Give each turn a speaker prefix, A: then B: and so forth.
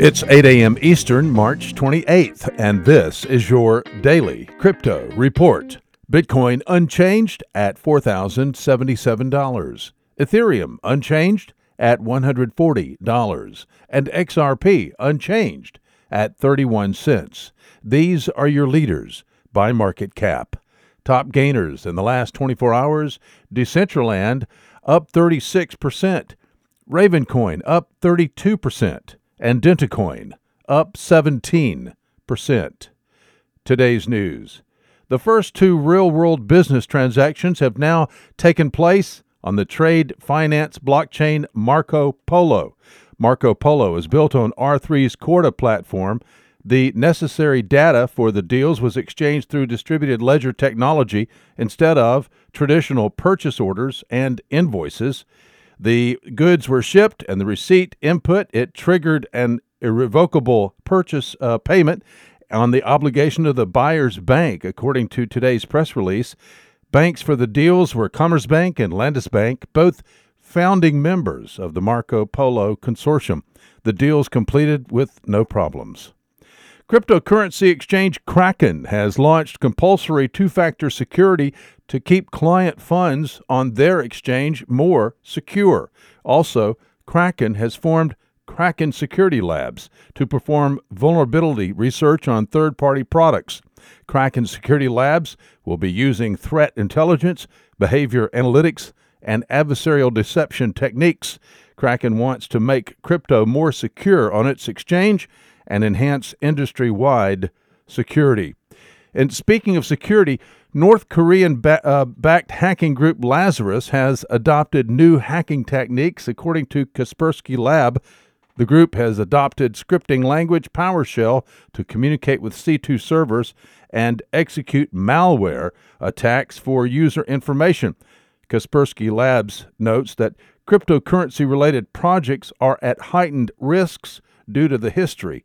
A: It's 8 a.m. Eastern, March 28th, and this is your daily crypto report. Bitcoin unchanged at $4,077. Ethereum unchanged at $140. And XRP unchanged at 31 cents. These are your leaders by market cap. Top gainers in the last 24 hours Decentraland up 36%, Ravencoin up 32% and Dentacoin up 17%. Today's news. The first two real world business transactions have now taken place on the trade finance blockchain Marco Polo. Marco Polo is built on R3's Corda platform. The necessary data for the deals was exchanged through distributed ledger technology instead of traditional purchase orders and invoices. The goods were shipped and the receipt input, it triggered an irrevocable purchase uh, payment on the obligation of the buyer's bank, according to today's press release. Banks for the deals were Commerzbank and Landesbank, both founding members of the Marco Polo Consortium. The deals completed with no problems. Cryptocurrency exchange Kraken has launched compulsory two factor security to keep client funds on their exchange more secure. Also, Kraken has formed Kraken Security Labs to perform vulnerability research on third party products. Kraken Security Labs will be using threat intelligence, behavior analytics, and adversarial deception techniques. Kraken wants to make crypto more secure on its exchange and enhance industry wide security. And speaking of security, North Korean ba- uh, backed hacking group Lazarus has adopted new hacking techniques, according to Kaspersky Lab. The group has adopted scripting language PowerShell to communicate with C2 servers and execute malware attacks for user information. Kaspersky Labs notes that cryptocurrency related projects are at heightened risks due to the history